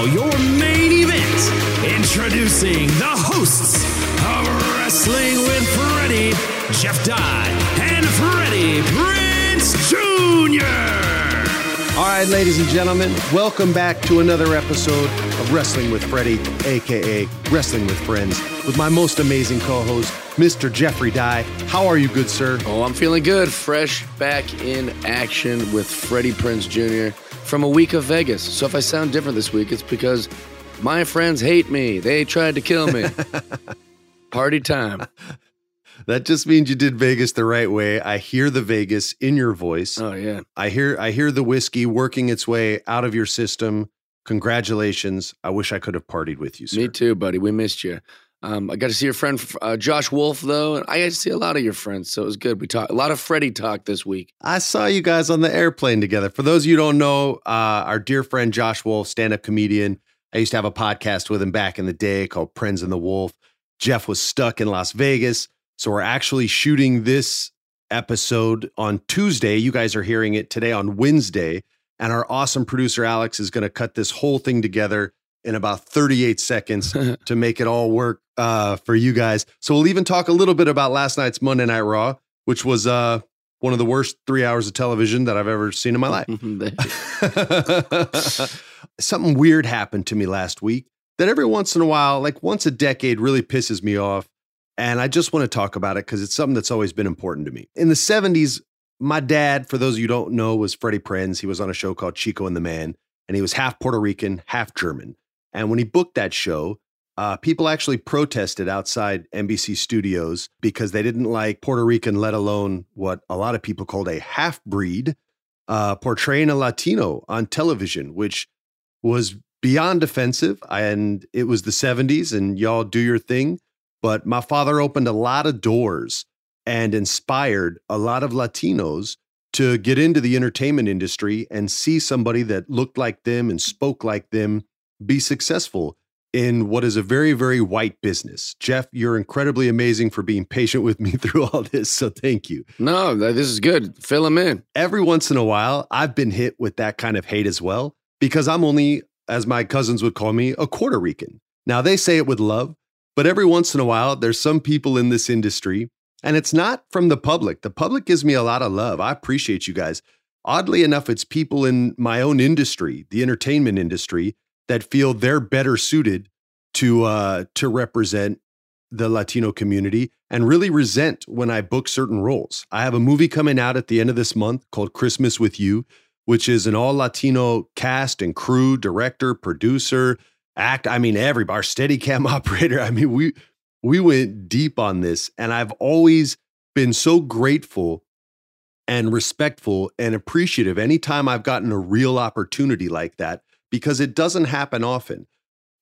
Now, your main event. Introducing the hosts of Wrestling with Freddie, Jeff Dye, and Freddie Prinze Jr. All right, ladies and gentlemen, welcome back to another episode of Wrestling with Freddie, aka Wrestling with Friends, with my most amazing co-host, Mr. Jeffrey Dye. How are you, good sir? Oh, I'm feeling good. Fresh back in action with Freddie Prinze Jr. from a week of Vegas. So if I sound different this week, it's because my friends hate me. They tried to kill me. Party time. That just means you did Vegas the right way. I hear the Vegas in your voice. Oh yeah. I hear I hear the whiskey working its way out of your system. Congratulations. I wish I could have partied with you, sir. Me too, buddy. We missed you. Um, I got to see your friend uh, Josh Wolf though, and I got to see a lot of your friends, so it was good. We talked a lot of Freddie talk this week. I saw you guys on the airplane together. For those of you don't know, uh, our dear friend Josh Wolf, stand-up comedian. I used to have a podcast with him back in the day called Prince and the Wolf. Jeff was stuck in Las Vegas. So we're actually shooting this episode on Tuesday. You guys are hearing it today on Wednesday. And our awesome producer, Alex, is going to cut this whole thing together in about 38 seconds to make it all work uh, for you guys. So we'll even talk a little bit about last night's Monday Night Raw, which was uh, one of the worst three hours of television that I've ever seen in my life. Something weird happened to me last week that every once in a while, like once a decade, really pisses me off. And I just want to talk about it because it's something that's always been important to me. In the 70s, my dad, for those of you who don't know, was Freddie Prinze. He was on a show called Chico and the Man, and he was half Puerto Rican, half German. And when he booked that show, uh, people actually protested outside NBC studios because they didn't like Puerto Rican, let alone what a lot of people called a half breed, uh, portraying a Latino on television, which was beyond offensive. And it was the 70s, and y'all do your thing. But my father opened a lot of doors and inspired a lot of Latinos to get into the entertainment industry and see somebody that looked like them and spoke like them be successful in what is a very, very white business. Jeff, you're incredibly amazing for being patient with me through all this. So thank you. No, this is good. Fill them in. Every once in a while, I've been hit with that kind of hate as well because I'm only, as my cousins would call me, a Puerto Rican. Now, they say it with love, but every once in a while, there's some people in this industry, and it's not from the public. The public gives me a lot of love. I appreciate you guys. oddly enough, it's people in my own industry, the entertainment industry, that feel they're better suited to uh, to represent the Latino community and really resent when I book certain roles. I have a movie coming out at the end of this month called Christmas with You, which is an all Latino cast and crew, director, producer, act. I mean, everybody, our steady cam operator. I mean, we we went deep on this, and I've always been so grateful and respectful and appreciative anytime I've gotten a real opportunity like that because it doesn't happen often.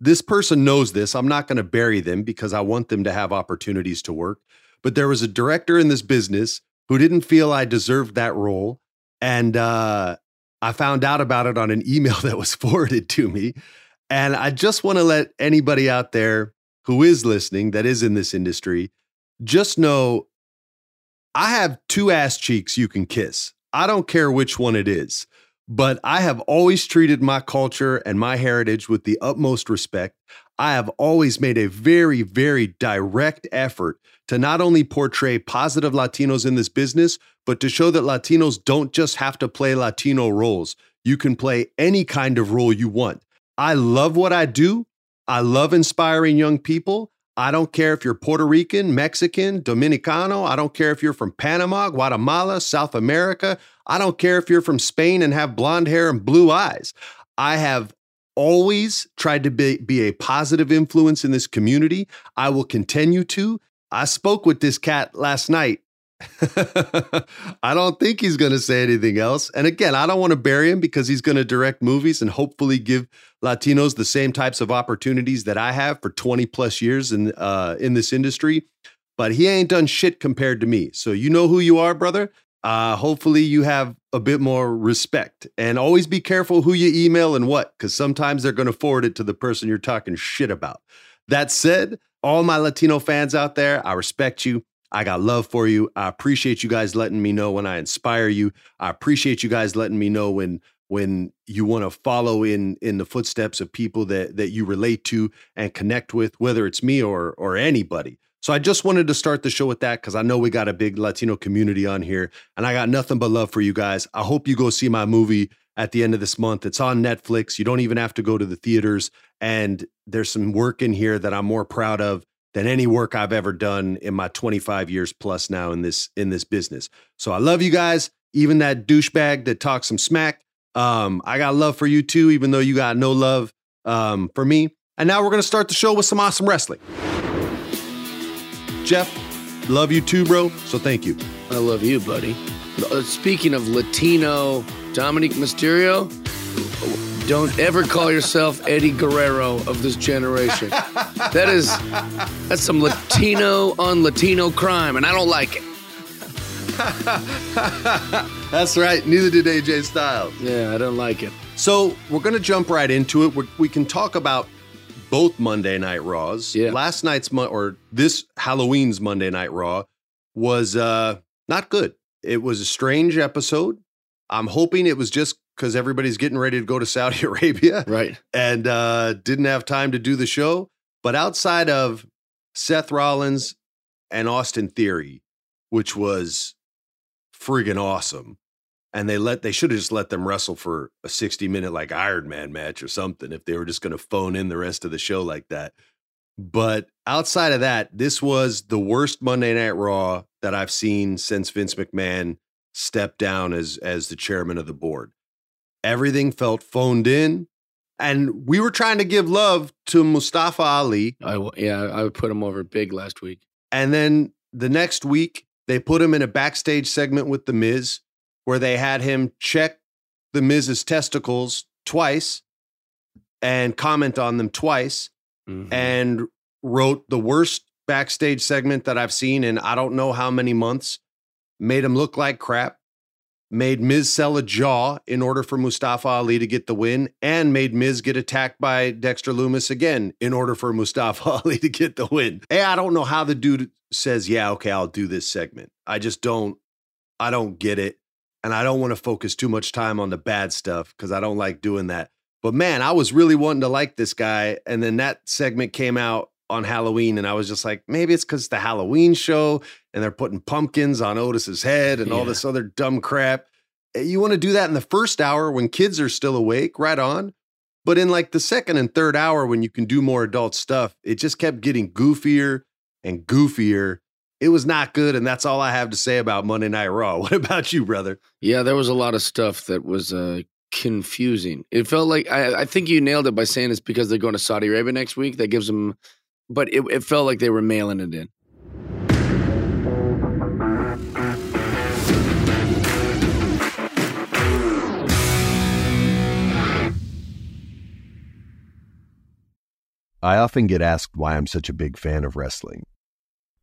This person knows this. I'm not going to bury them because I want them to have opportunities to work. But there was a director in this business who didn't feel I deserved that role. And uh, I found out about it on an email that was forwarded to me. And I just want to let anybody out there who is listening that is in this industry just know I have two ass cheeks you can kiss. I don't care which one it is, but I have always treated my culture and my heritage with the utmost respect. I have always made a very, very direct effort to not only portray positive Latinos in this business, but to show that Latinos don't just have to play Latino roles. You can play any kind of role you want. I love what I do. I love inspiring young people. I don't care if you're Puerto Rican, Mexican, Dominicano. I don't care if you're from Panama, Guatemala, South America. I don't care if you're from Spain and have blonde hair and blue eyes. I have always tried to be, be a positive influence in this community. I will continue to. I spoke with this cat last night. I don't think he's going to say anything else. And again, I don't want to bury him because he's going to direct movies and hopefully give Latinos the same types of opportunities that I have for 20 plus years in uh, in this industry. But he ain't done shit compared to me. So you know who you are, brother. Uh, hopefully you have a bit more respect and always be careful who you email and what, because sometimes they're going to forward it to the person you're talking shit about. That said, all my Latino fans out there, I respect you. I got love for you. I appreciate you guys letting me know when I inspire you. I appreciate you guys letting me know when when you want to follow in in the footsteps of people that that you relate to and connect with whether it's me or or anybody so i just wanted to start the show with that because i know we got a big latino community on here and i got nothing but love for you guys. I hope you go see my movie at the end of this month. It's on netflix. You don't even have to go to the theaters and there's some work in here that i'm more proud of than any work i've ever done in my 25 years plus now in this in this business. So i love you guys. Even that douchebag that talks some smack um, I got love for you too, even though you got no love um, for me. And now we're to start the show with some awesome wrestling. Jeff, love you too, bro. So thank you. I love you, buddy. Uh, Speaking of Latino, Dominik Mysterio, don't ever call yourself Eddie Guerrero of this generation. That is, that's some Latino on Latino crime, and I don't like it. That's right. Neither did AJ Styles. Yeah, I don't like it. So we're going to jump right into it. We're, we can talk about both Monday Night Raws. Yeah. Last night's Mo- or this Halloween's Monday Night Raw was uh, not good. It was a strange episode. I'm hoping it was just because everybody's getting ready to go to Saudi Arabia Right. and uh, didn't have time to do the show. But outside of Seth Rollins and Austin Theory, which was friggin' awesome, and they let they should have just let them wrestle for a 60 minute like Iron Man match or something if they were just going to phone in the rest of the show like that. But outside of that, this was the worst Monday Night Raw that I've seen since Vince McMahon stepped down as as the chairman of the board. Everything felt phoned in, and we were trying to give love to Mustafa Ali, I yeah, I would put him over big last week. and then the next week they put him in a backstage segment with the Miz, where they had him check the Miz's testicles twice and comment on them twice Mhm. and wrote the worst backstage segment that I've seen in I don't know how many months. Made him look like crap. Made Miz sell a jaw in order for Mustafa Ali to get the win, and made Miz get attacked by Dexter Lumis again in order for Mustafa Ali to get the win. Hey, I don't know how the dude says, "Yeah, okay, I'll do this segment." I just don't. I don't get it, and I don't want to focus too much time on the bad stuff because I don't like doing that. But man, I was really wanting to like this guy. And then that segment came out on Halloween, and I was just like, maybe it's because the Halloween show and they're putting pumpkins on Otis's head and all this other dumb crap. Eh, you want to do that in the first hour when kids are still awake, right on. But in like the second and third hour when you can do more adult stuff, it just kept getting goofier and goofier. It was not good, and that's all I have to say about Monday Night Raw. What about you, brother? Yeah, there was a lot of stuff that was uh, confusing. It felt like I, I think you nailed it by saying it's because they're going to Saudi Arabia next week. That gives them, but it, it felt like they were mailing it in. I often get asked why I'm such a big fan of wrestling,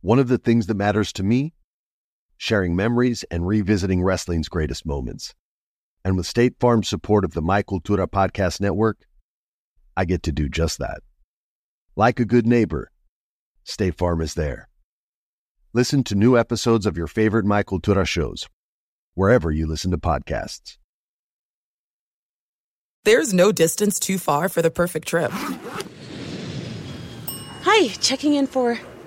One of the things that matters to me sharing memories and revisiting wrestling's greatest moments. And with State Farm's support of the My Cultura Podcast Network, I get to do just that. Like a good neighbor, State Farm is there. Listen to new episodes of your favorite My Cultura shows, wherever you listen to podcasts. There's no distance too far for the perfect trip. Hi, checking in for.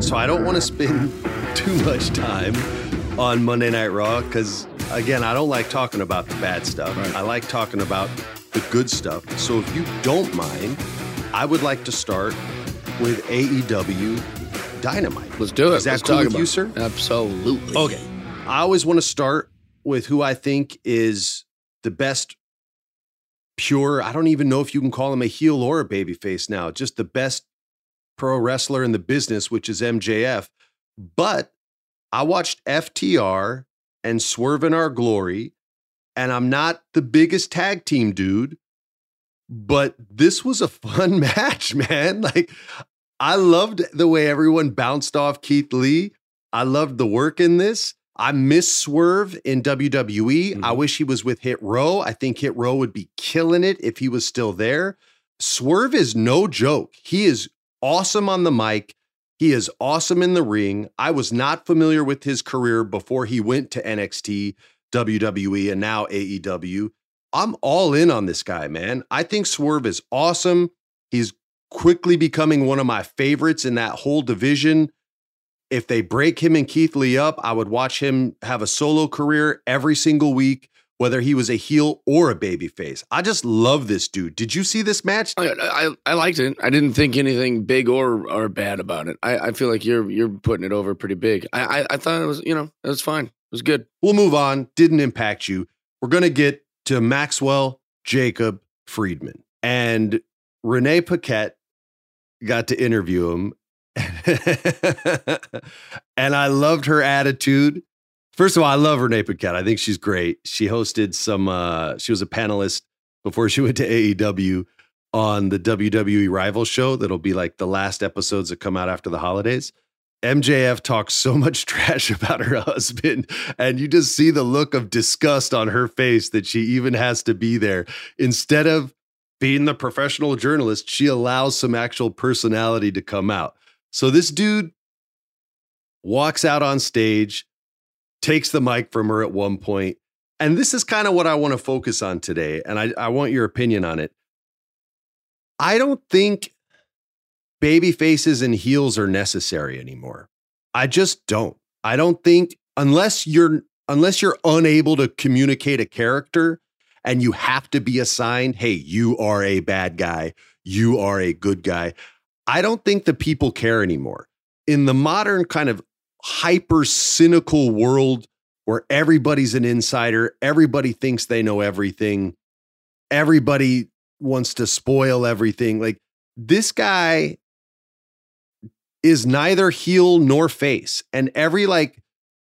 So I don't want to spend too much time on Monday Night Raw because, again, I don't like talking about the bad stuff. Right. I like talking about the good stuff. So if you don't mind, I would like to start with AEW Dynamite. Let's do it. Is that Let's cool with you, sir? Absolutely. Okay. I always want to start with who I think is the best pure. I don't even know if you can call him a heel or a babyface now, just the best pro wrestler in the business, which is MJF. But I watched FTR and Swerve in Our Glory, and I'm not the biggest tag team dude, but this was a fun match, man. Like, I loved the way everyone bounced off Keith Lee. I loved the work in this. I miss Swerve in WWE. I mm-hmm. wish he was with Hit Row. I think Hit Row would be killing it if he was still there. Swerve is no joke. He is awesome on the mic. He is awesome in the ring. I was not familiar with his career before he went to NXT, WWE, and now AEW. I'm all in on this guy, man. I think Swerve is awesome. He's quickly becoming one of my favorites in that whole division. If they break him and Keith Lee up, I would watch him have a solo career every single week whether he was a heel or a baby face. I just love this dude. Did you see this match? I, I, I liked it. I didn't think anything big or or bad about it. I, I feel like you're you're putting it over pretty big. I, I I thought it was you know it was fine. It was good. We'll move on. Didn't impact you. We're gonna get to Maxwell Jacob Friedman and Renee Paquette got to interview him. and I loved her attitude. First of all, I love Renee Paquette. I think she's great. She hosted some, uh, she was a panelist before she went to AEW on the WWE Rival show. That'll be like the last episodes that come out after the holidays. MJF talks so much trash about her husband, and you just see the look of disgust on her face that she even has to be there. Instead of being the professional journalist, she allows some actual personality to come out. So this dude walks out on stage, takes the mic from her at one point, and this is kind of what I want to focus on today. And I, I want your opinion on it. I don't think baby faces and heels are necessary anymore. I just don't. I don't think unless you're unless you're unable to communicate a character and you have to be assigned, hey, you are a bad guy, you are a good guy. I don't think the people care anymore. In the modern kind of hyper cynical world where everybody's an insider, everybody thinks they know everything, everybody wants to spoil everything. Like this guy is neither heel nor face. And every like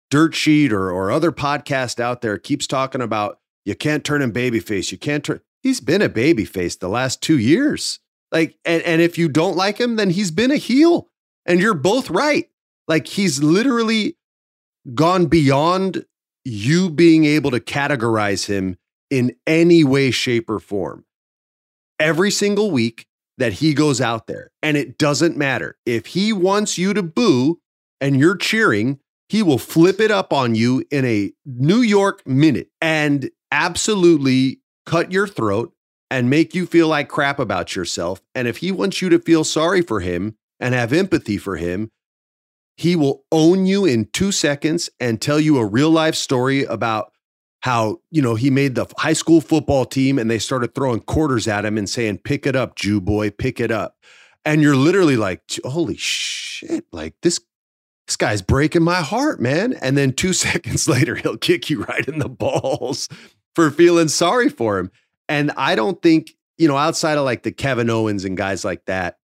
dirt sheet or, or other podcast out there keeps talking about you can't turn him babyface. You can't turn. He's been a babyface the last two years. Like, and, and if you don't like him, then he's been a heel. And you're both right. Like, he's literally gone beyond you being able to categorize him in any way, shape, or form. Every single week that he goes out there, and it doesn't matter if he wants you to boo and you're cheering, he will flip it up on you in a New York minute. And absolutely cut your throat and make you feel like crap about yourself. And if he wants you to feel sorry for him and have empathy for him, he will own you in two seconds and tell you a real life story about how, you know, he made the high school football team and they started throwing quarters at him and saying, pick it up, Jew boy, pick it up. And you're literally like, holy shit, like this this guy's breaking my heart, man. And then two seconds later, he'll kick you right in the balls for feeling sorry for him. And I don't think, you know, outside of like the Kevin Owens and guys like that,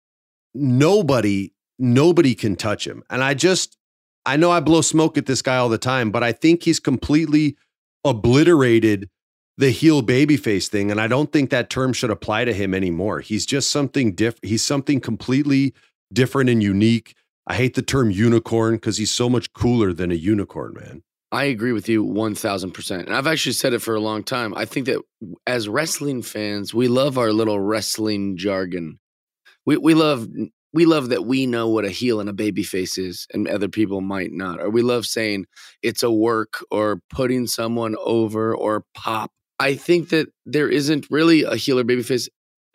nobody, nobody can touch him. And I just, I know I blow smoke at this guy all the time, but I think he's completely obliterated the heel babyface thing. And I don't think that term should apply to him anymore. He's just something different. He's something completely different and unique. I hate the term unicorn because he's so much cooler than a unicorn, man. I agree with you 1000%. And I've actually said it for a long time. I think that as wrestling fans, we love our little wrestling jargon. We we love we love that we know what a heel and a baby face is and other people might not. Or we love saying it's a work or putting someone over or pop. I think that there isn't really a heel or babyface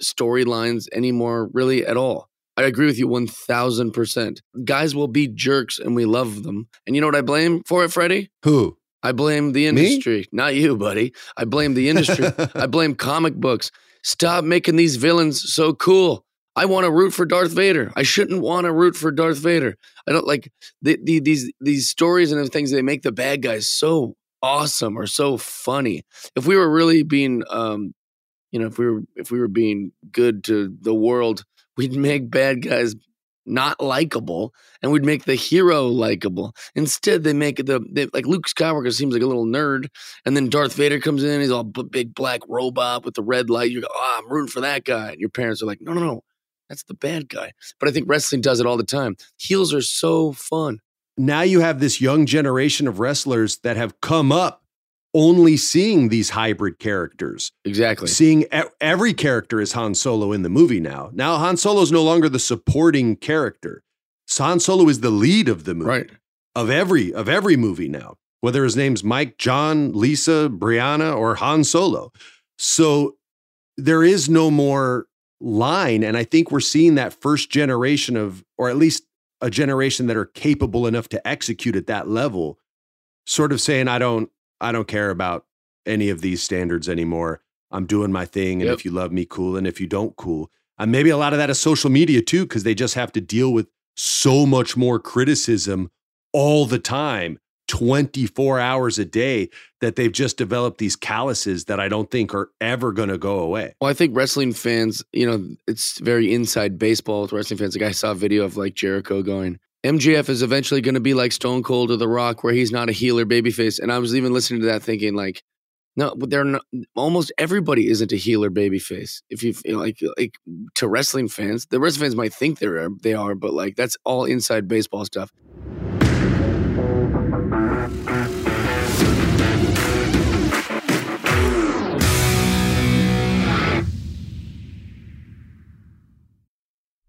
storylines anymore really at all. I agree with you 1000%. Guys will be jerks and we love them. And you know what I blame for it, Freddie? Who? I blame the industry. Me? Not you, buddy. I blame the industry. I blame comic books. Stop making these villains so cool. I want to root for Darth Vader. I shouldn't want to root for Darth Vader. I don't like the, the, these these stories and things they make the bad guys so awesome or so funny. If we were really being, um, you know, if we were if we were being good to the world, we'd make bad guys not likable and we'd make the hero likable. Instead, they make the they, like Luke Skywalker seems like a little nerd, and then Darth Vader comes in. He's all big black robot with the red light. You go, oh, I'm rooting for that guy. And your parents are like, no, no, no, that's the bad guy. But I think wrestling does it all the time. Heels are so fun. Now you have this young generation of wrestlers that have come up only seeing these hybrid characters. Exactly. Seeing every character is Han Solo in the movie now. Now Han Solo is no longer the supporting character. Han Solo is the lead of the movie. Right. Of every of every movie now. Whether his name's Mike, John, Lisa, Brianna, or Han Solo. So there is no more line. And I think we're seeing that first generation of, or at least a generation that are capable enough to execute at that level, sort of saying, I don't, I don't care about any of these standards anymore. I'm doing my thing. And Yep. if you love me, cool. And if you don't, cool. And maybe a lot of that is social media too, because they just have to deal with so much more criticism all the time, 24 hours a day, that they've just developed these calluses that I don't think are ever going to go away. Well, I think wrestling fans, you know, it's very inside baseball with wrestling fans. Like I saw a video of like Jericho going, MJF is eventually going to be like Stone Cold or The Rock, where he's not a healer babyface. And I was even listening to that thinking like, no, but they're not. Almost everybody isn't a healer babyface. If you feel like like to wrestling fans, the wrestling fans might think they are, they are, but like that's all inside baseball stuff.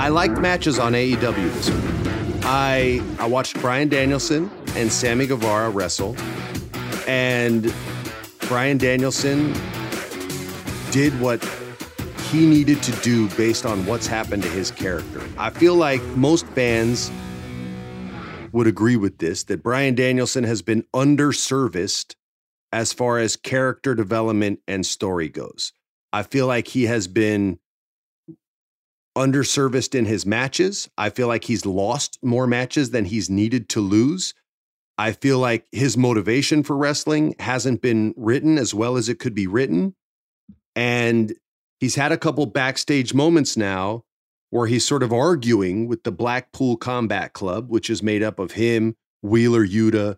I liked matches on AEW this week. I I watched Bryan Danielson and Sammy Guevara wrestle, and Bryan Danielson did what he needed to do based on what's happened to his character. I feel like most fans would agree with this that Bryan Danielson has been underserviced as far as character development and story goes. I feel like he has been underserviced in his matches. I feel like he's lost more matches than he's needed to lose. I feel like his motivation for wrestling hasn't been written as well as it could be written. And he's had a couple backstage moments now where he's sort of arguing with the Blackpool Combat Club, which is made up of him, Wheeler Yuta,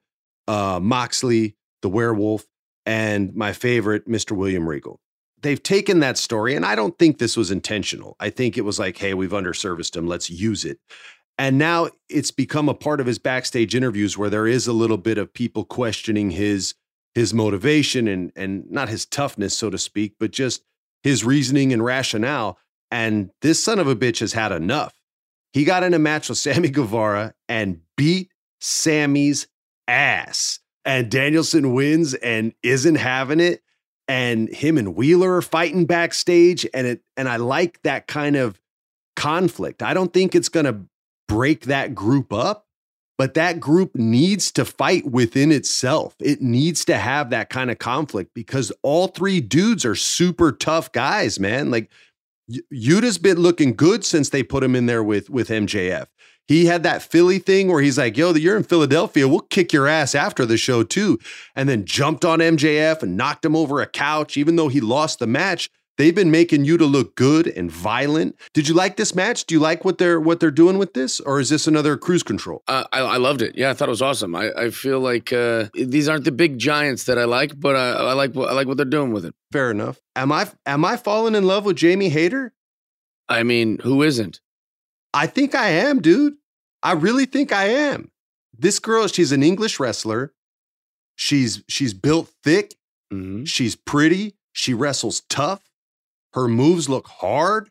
uh, Moxley, the werewolf, and my favorite, Mr. William Regal they've taken that story, and I don't think this was intentional. I think it was like, hey, we've underserviced him, let's use it. And now it's become a part of his backstage interviews where there is a little bit of people questioning his his motivation and and not his toughness, so to speak, but just his reasoning and rationale. And this son of a bitch has had enough. He got in a match with Sammy Guevara and beat Sammy's ass. And Danielson wins and isn't having it. And him and Wheeler are fighting backstage. And it and I like that kind of conflict. I don't think it's gonna break that group up, but that group needs to fight within itself. It needs to have that kind of conflict because all three dudes are super tough guys, man. Like Yuta's been looking good since they put him in there with with MJF. He had that Philly thing where he's like, "Yo, you're in Philadelphia. We'll kick your ass after the show too," and then jumped on MJF and knocked him over a couch, even though he lost the match. They've been making Yuta look good and violent. Did you like this match? Do you like what they're what they're doing with this, or is this another cruise control? Uh, I, I, loved it. Yeah, I thought it was awesome. I, I feel like uh, these aren't the big giants that I like, but I, I like I like what they're doing with it. Fair enough. Am I am I falling in love with Jamie Hayter? I mean, who isn't? I think I am, dude. I really think I am. This girl, she's an English wrestler. She's she's built thick. Mm-hmm. She's pretty. She wrestles tough. Her moves look hard.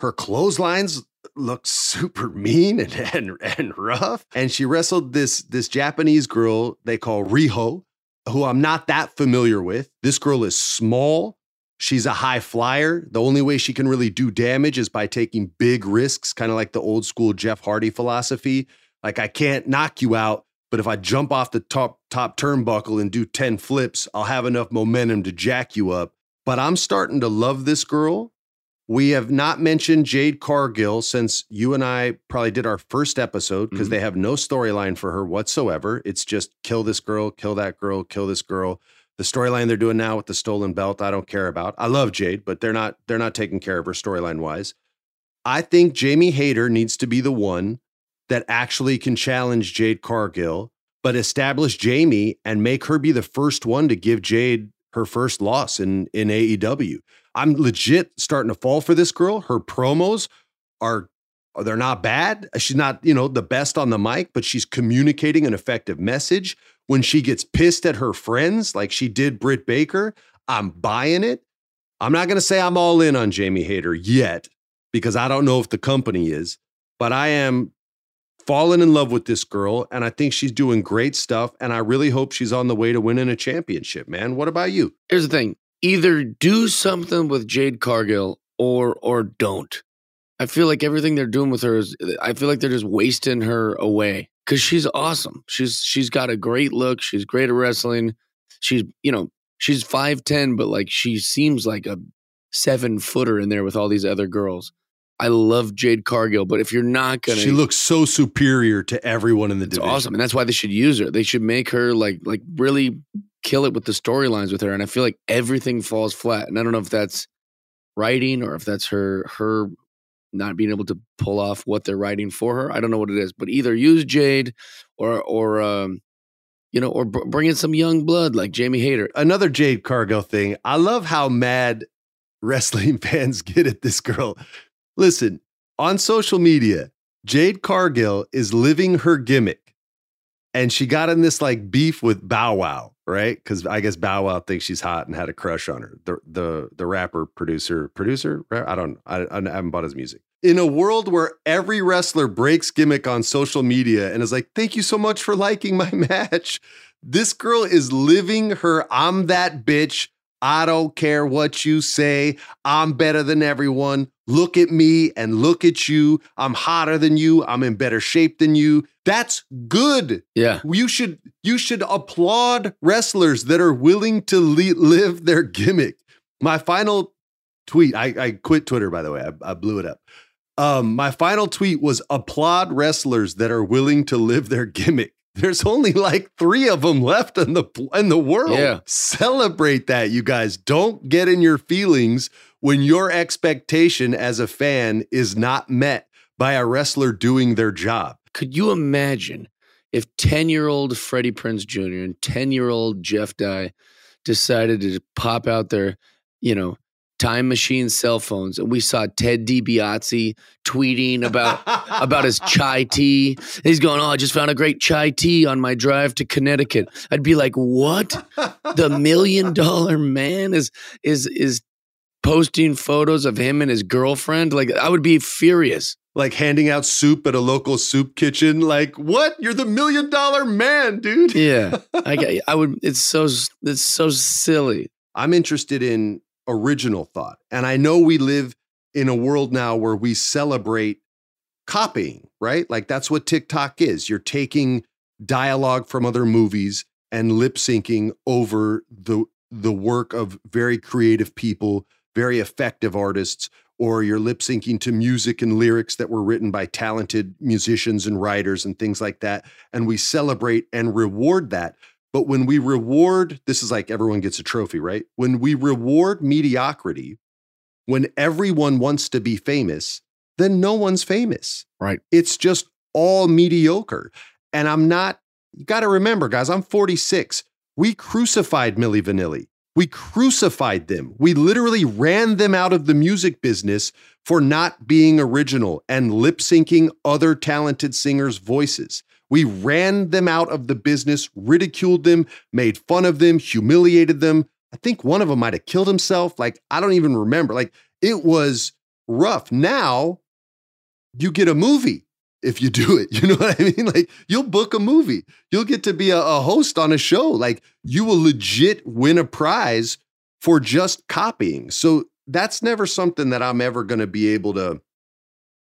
Her clotheslines look super mean and, and, and rough. And she wrestled this, this Japanese girl they call Riho, who I'm not that familiar with. This girl is small. She's a high flyer. The only way she can really do damage is by taking big risks, kind of like the old school Jeff Hardy philosophy. Like I can't knock you out, but if I jump off the top top turnbuckle and do 10 flips, I'll have enough momentum to jack you up but I'm starting to love this girl. We have not mentioned Jade Cargill since you and I probably did our first episode because mm-hmm. they have no storyline for her whatsoever. It's just kill this girl, kill that girl, kill this girl. The storyline they're doing now with the stolen belt, I don't care about. I love Jade, but they're not they're not taking care of her storyline wise. I think Jamie Hayter needs to be the one that actually can challenge Jade Cargill, but establish Jamie and make her be the first one to give Jade her first loss in in AEW. I'm legit starting to fall for this girl. Her promos are they're not bad. She's not, you know, the best on the mic, but she's communicating an effective message. When she gets pissed at her friends, like she did Britt Baker, I'm buying it. I'm not going to say I'm all in on Jamie Hayter yet because I don't know if the company is, but I am fallen in love with this girl and I think she's doing great stuff. And I really hope she's on the way to winning a championship, man. What about you? Here's the thing either do something with Jade Cargill or or don't. I feel like everything they're doing with her is I feel like they're just wasting her away cuz she's awesome. She's she's got a great look, she's great at wrestling. She's, you know, she's 5'10 but like she seems like a 7 footer in there with all these other girls. I love Jade Cargill, but if you're not gonna, she looks so superior to everyone in the it's division. Awesome, and that's why they should use her. They should make her like like really kill it with the storylines with her. And I feel like everything falls flat. And I don't know if that's writing or if that's her her not being able to pull off what they're writing for her. I don't know what it is, but either use Jade or or um, you know, or b- bring in some young blood like Jamie Hayter. Another Jade Cargill thing. I love how mad wrestling fans get at this girl Listen, on social media, Jade Cargill is living her gimmick. And she got in this like beef with Bow Wow, right? Because I guess Bow Wow thinks she's hot and had a crush on her. The the the rapper, producer, producer. I don't. I, I haven't bought his music. In a world where every wrestler breaks gimmick on social media and is like, "Thank you so much for liking my match," this girl is living her "I'm that bitch." I don't care what you say. I'm better than everyone. Look at me and look at you. I'm hotter than you. I'm in better shape than you. That's good. Yeah. You should you should applaud wrestlers that are willing to le- live their gimmick. My final tweet, I, I quit Twitter by the way. I, I blew it up. Um, my final tweet was applaud wrestlers that are willing to live their gimmick. There's only like three of them left in the in the world. Yeah. Celebrate that, you guys. Don't get in your feelings when your expectation as a fan is not met by a wrestler doing their job. Could you imagine if 10 year old Freddie Prinze Jr. and 10 year old Jeff Dye decided to pop out their, you know, time machine cell phones and we saw Ted DiBiase tweeting about about his chai tea. He's going, "Oh, I just found a great chai tea on my drive to Connecticut." I'd be like, "What? the million dollar man is is is posting photos of him and his girlfriend. Like I would be furious. Like handing out soup at a local soup kitchen. Like, what? You're the million dollar man, dude. Yeah, I. I would. It's so. It's so silly. I'm interested in original thought, and I know we live in a world now where we celebrate copying, right? Like that's what TikTok is. You're taking dialogue from other movies and lip syncing over the the work of very creative people, very effective artists or you're lip syncing to music and lyrics that were written by talented musicians and writers and things like that. And we celebrate and reward that. But when we reward, this is like everyone gets a trophy, right? When we reward mediocrity, when everyone wants to be famous, then no one's famous. Right. It's just all mediocre. And I'm not, you got to remember, guys, I'm 46. We crucified Milli Vanilli. We crucified them. We literally ran them out of the music business for not being original and lip syncing other talented singers' voices. We ran them out of the business, ridiculed them, made fun of them, humiliated them. I think one of them might have killed himself. Like, I don't even remember. Like, it was rough. Now you get a movie if you do it. You know what I mean? Like you'll book a movie, you'll get to be a, a, host on a show. Like you will legit win a prize for just copying. So that's never something that I'm ever going to be able to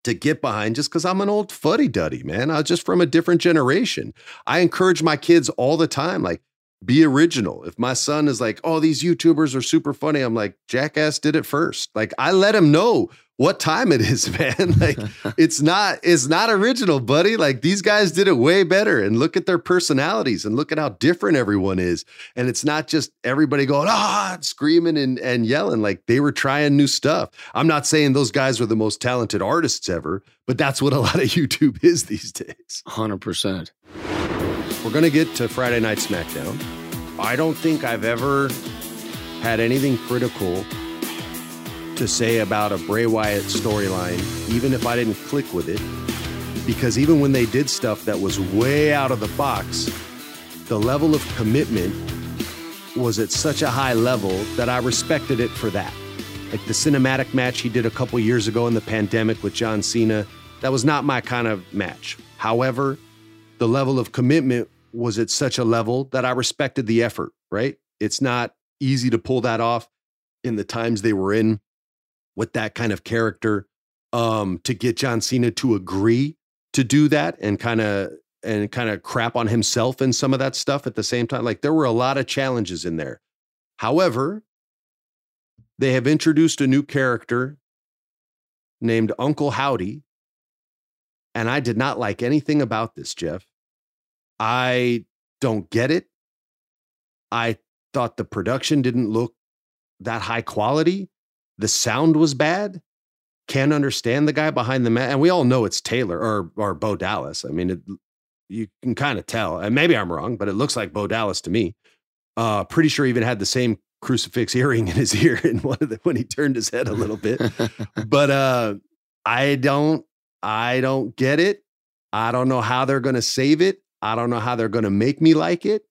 to get behind just because I'm an old fuddy duddy, man. I was just from a different generation. I encourage my kids all the time, like, be original. If my son is like, oh, these YouTubers are super funny, I'm like, Jackass did it first. Like, I let him know what time it is, man. Like it's not it's not original, buddy. Like these guys did it way better and look at their personalities and look at how different everyone is. And it's not just everybody going ah screaming and, and yelling like they were trying new stuff. I'm not saying those guys were the most talented artists ever, but that's what a lot of YouTube is these days. 100%. We're going to get to Friday Night SmackDown. I don't think I've ever had anything critical to say about a Bray Wyatt storyline, even if I didn't click with it. Because even when they did stuff that was way out of the box, the level of commitment was at such a high level that I respected it for that. Like the cinematic match he did a couple years ago in the pandemic with John Cena, that was not my kind of match. However, the level of commitment was at such a level that I respected the effort, right? It's not easy to pull that off in the times they were in with that kind of character um, to get John Cena to agree to do that and kind of and kind of crap on himself and some of that stuff at the same time. Like there were a lot of challenges in there. However, they have introduced a new character named Uncle Howdy. And I did not like anything about this, Jeff. I don't get it. I thought the production didn't look that high quality. The sound was bad. Can't understand the guy behind the mat. And we all know it's Taylor or or Bo Dallas. I mean, it, you can kind of tell. And maybe I'm wrong, but it looks like Bo Dallas to me. Uh, pretty sure even had the same crucifix earring in his ear in one of the when he turned his head a little bit. but uh, I don't I don't get it. I don't know how they're going to save it. I don't know how they're going to make me like it.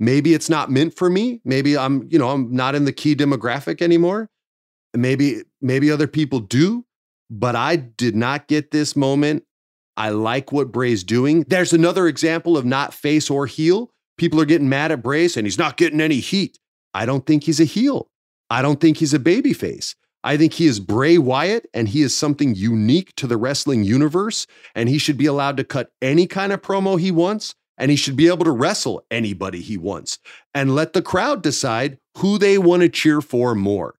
Maybe it's not meant for me. Maybe I'm, you know, I'm not in the key demographic anymore. Maybe maybe other people do, but I did not get this moment. I like what Bray's doing. There's another example of not face or heel. People are getting mad at Bray and he's not getting any heat. I don't think he's a heel. I don't think he's a baby face. I think he is Bray Wyatt and he is something unique to the wrestling universe. And he should be allowed to cut any kind of promo he wants. And he should be able to wrestle anybody he wants and let the crowd decide who they want to cheer for more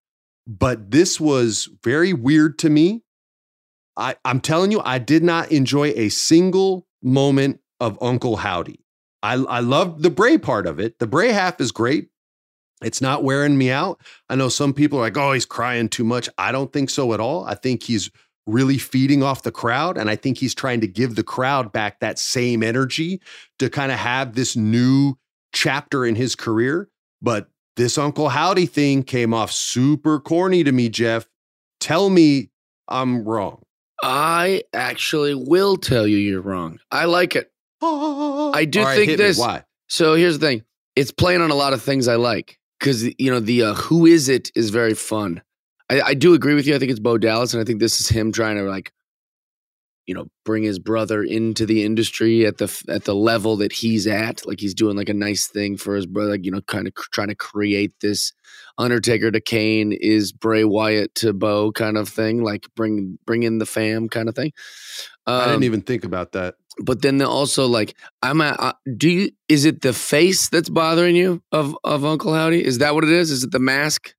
but this was very weird to me. I, I'm telling you, I did not enjoy a single moment of Uncle Howdy. I, I loved the Bray part of it. The Bray half is great. It's not wearing me out. I know some people are like, oh, he's crying too much. I don't think so at all. I think he's really feeding off the crowd. And I think he's trying to give the crowd back that same energy to kind of have this new chapter in his career. But this Uncle Howdy thing came off super corny to me, Jeff. Tell me I'm wrong. I actually will tell you you're wrong. I like it. I do right, think this. Me. Why? So here's the thing. It's playing on a lot of things I like because you know the uh, who is it is very fun. I, I do agree with you. I think it's Bo Dallas, and I think this is him trying to like, you know, bring his brother into the industry at the at the level that he's at. Like he's doing like a nice thing for his brother. Like, you know, kind of cr- trying to create this Undertaker to Kane is Bray Wyatt to Bo kind of thing. Like bring bring in the fam kind of thing. I didn't Um, even think about that. but then they also like I'm at, uh, do you is it the face that's bothering you of of Uncle Howdy? Is that what it is? Is it the mask?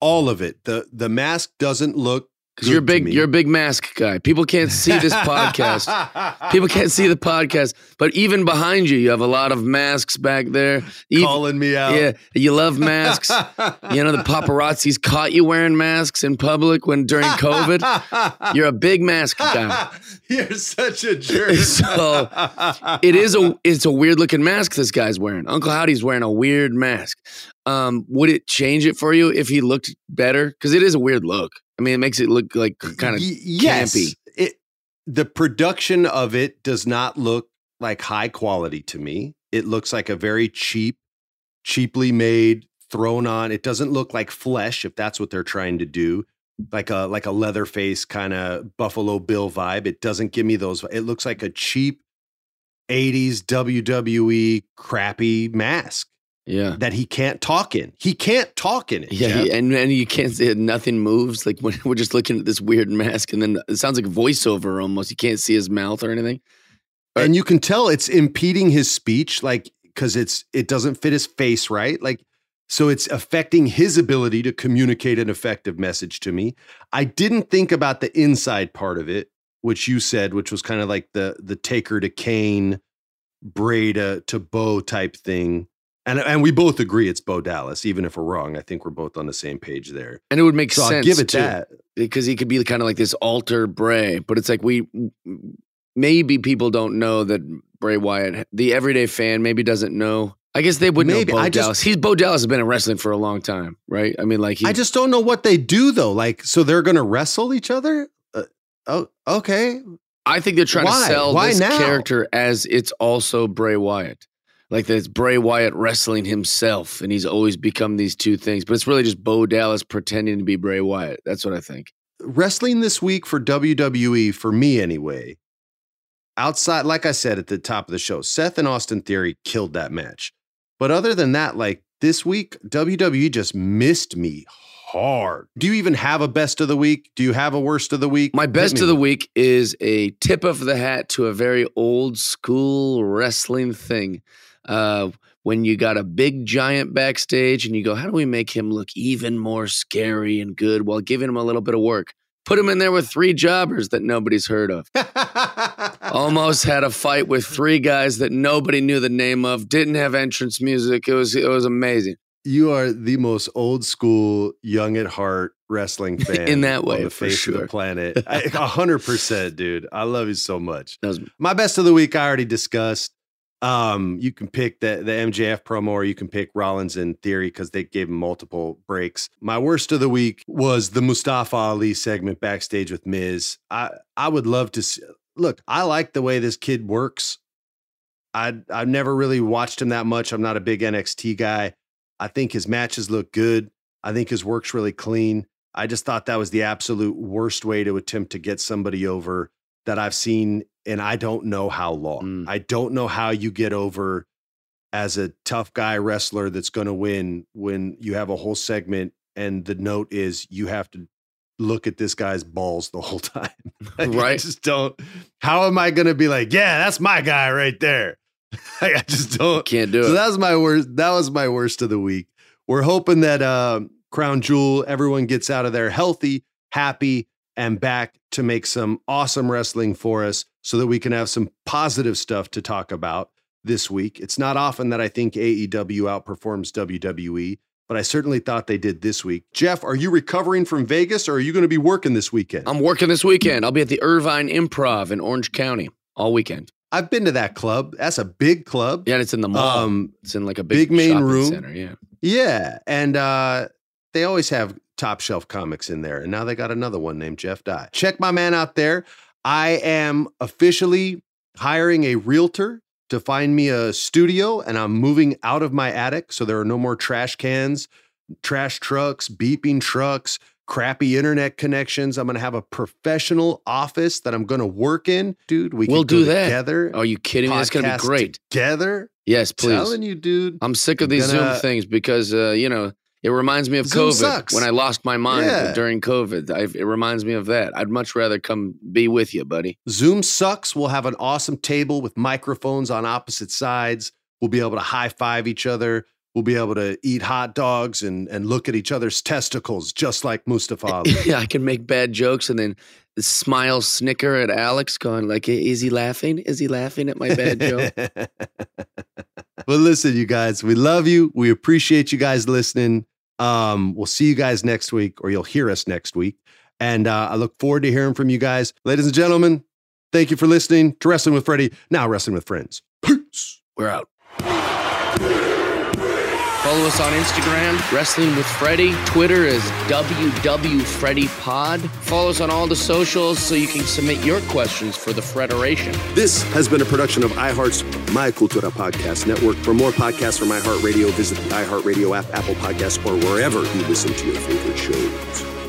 All of it. The the mask doesn't look Because you're big, you're a big mask guy. People can't see this podcast. People can't see the podcast, but even behind you, you have a lot of masks back there. Even- calling me out. yeah, you love masks. you know the paparazzis caught you wearing masks in public when during COVID. You're a big mask guy. You're such a jerk. So it is a it's a weird looking mask this guy's wearing. Uncle Howdy's wearing a weird mask. Um, would it change it for you if he looked better? Because it is a weird look. I mean, it makes it look like kind of Y- yes. campy. It the production of it does not look like high quality to me. It looks like a very cheap, cheaply made, thrown on. It doesn't look like flesh if that's what they're trying to do. Like a like a leather face kind of Buffalo Bill vibe. It doesn't give me those. It looks like a cheap 80s WWE crappy mask Yeah. that he can't talk in. He can't talk in it. Yeah, he- and and you can't see it. Nothing moves. Like when we're just looking at this weird mask, and then it sounds like voiceover almost. You can't see his mouth or anything. and you can tell it's impeding his speech like because it's it doesn't fit his face right like so it's affecting his ability to communicate an effective message to me i didn't think about the inside part of it which you said which was kind of like the the taker to kane bray to, to bo type thing and and we both agree it's bo dallas even if we're wrong i think we're both on the same page there And it would make so sense. i'll give it too, that because he could be kind of like this alter Bray, but it's like we maybe people don't know that Bray Wyatt, the everyday fan, maybe doesn't know. I guess they would Maybe. know Bo I just- He's Bo Dallas has been in wrestling for a long time, right? I mean, like he, i just don't know what they do though like so they're gonna wrestle each other uh, oh okay I think they're trying Why? to sell Why this now? character as it's also Bray Wyatt. Like it's Bray Wyatt wrestling himself, and he's always become these two things. But it's really just Bo Dallas pretending to be Bray Wyatt. That's what I think. wrestling this week for WWE, for me anyway, outside, like I said at the top of the show, Seth and Austin Theory killed that match. But other than that, like this week, WWE just missed me hard. Do you even have a best of the week? Do you have a worst of the week? My best of the week is a tip of the hat to a very old school wrestling thing. Uh, when you got a big giant backstage and you go, how do we make him look even more scary and good while giving him a little bit of work? Put him in there with three jobbers that nobody's heard of. Almost had a fight with three guys that nobody knew the name of. Didn't have entrance music. It was it was amazing. You are the most old school, young at heart wrestling fan In that way, on the face of sure. the planet. A hundred percent, dude. I love you so much. Was My best of the week, I already discussed. Um, you can pick the the MJF promo, or you can pick Rollins in theory because they gave him multiple breaks. My worst of the week was the Mustafa Ali segment backstage with Miz. I I would love to see, look. I like the way this kid works. I I've never really watched him that much. I'm not a big NXT guy. I think his matches look good. I think his work's really clean. I just thought that was the absolute worst way to attempt to get somebody over that I've seen, and I don't know how long. Mm. I don't know how you get over as a tough guy wrestler that's going to win when you have a whole segment and the note is you have to look at this guy's balls the whole time. Like, I Right. just don't. How am I going to be like, yeah, that's my guy right there? Like, I just don't. can't do So it. that was my worst. That was my worst of the week. We're hoping that um, Crown Jewel, everyone gets out of there healthy, happy, and back to make some awesome wrestling for us, so that we can have some positive stuff to talk about this week. It's not often that I think AEW outperforms WWE, but I certainly thought they did this week. Jeff, are you recovering from Vegas, or are you going to be working this weekend? I'm working this weekend. I'll be at the Irvine Improv in Orange County all weekend. I've been to that club. That's a big club. Yeah, and it's in the mall. Um, it's in like a big, big main shopping room. center. Yeah. Yeah, and uh, they always have top shelf comics in there, and now they got another one named Jeff Dye. Check my man out there. I am officially hiring a realtor to find me a studio, and I'm moving out of my attic, so there are no more trash cans, trash trucks, beeping trucks, crappy internet connections. I'm going to have a professional office that I'm going to work in. Dude, we We'll can do that. together. Are you kidding me? That's gonna be great. Together. Yes, please. Telling you, dude. I'm sick of these Gonna- Zoom things because uh, you know it reminds me of Zoom COVID sucks. when I lost my mind Yeah. during COVID. I, it reminds me of that. I'd much rather come be with you, buddy. Zoom sucks. We'll have an awesome table with microphones on opposite sides. We'll be able to high five each other. We'll be able to eat hot dogs and, and look at each other's testicles, just like Mustafa Ali. yeah, I can make bad jokes and then smile, snicker at Alex, going like, "Is he laughing? Is he laughing at my bad joke?" well, listen, you guys, we love you. We appreciate you guys listening. Um, we'll see you guys next week, or you'll hear us next week. And uh, I look forward to hearing from you guys. Ladies and gentlemen, thank you for listening to Wrestling with Freddie, now Wrestling with Friends. Peace. We're out. Follow us on Instagram, Wrestling with Freddie. Twitter is WWFreddiePod. Follow us on all the socials so you can submit your questions for the Federation. This has been a production of iHeart's My Cultura Podcast Network. For more podcasts from iHeartRadio, visit the iHeartRadio app, Apple Podcasts, or wherever you listen to your favorite shows.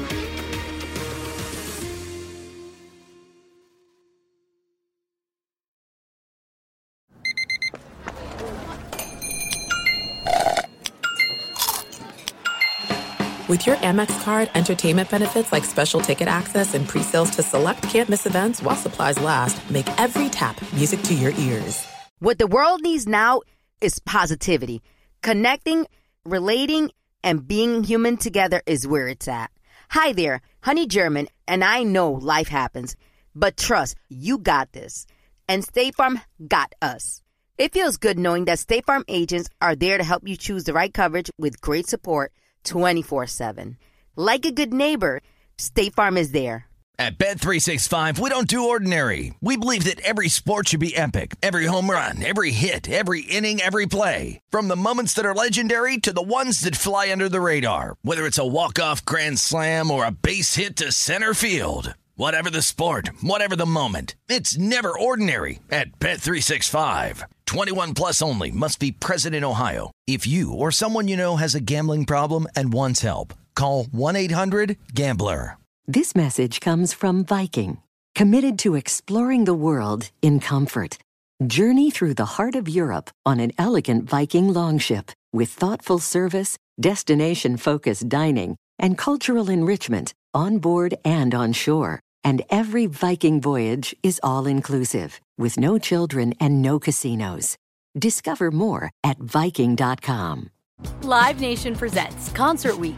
With your Amex card, entertainment benefits like special ticket access and pre-sales to select campus events while supplies last make every tap music to your ears. What the world needs now is positivity. Connecting, relating, and being human together is where it's at. Hi there, Honey German, and I know life happens, but trust, you got this. And State Farm got us. It feels good knowing that State Farm agents are there to help you choose the right coverage with great support 24 7. Like a good neighbor, State Farm is there. At Bet365, we don't do ordinary. We believe that every sport should be epic. Every home run, every hit, every inning, every play. From the moments that are legendary to the ones that fly under the radar. Whether it's a walk-off grand slam or a base hit to center field. Whatever the sport, whatever the moment. It's never ordinary at Bet365. 21 plus only must be present in Ohio. If you or someone you know has a gambling problem and wants help, call 1-800-GAMBLER. This message comes from Viking, committed to exploring the world in comfort. Journey through the heart of Europe on an elegant Viking longship with thoughtful service, destination focused dining, and cultural enrichment on board and on shore. And every Viking voyage is all inclusive, with no children and no casinos. Discover more at Viking.com. Live Nation presents Concert Week.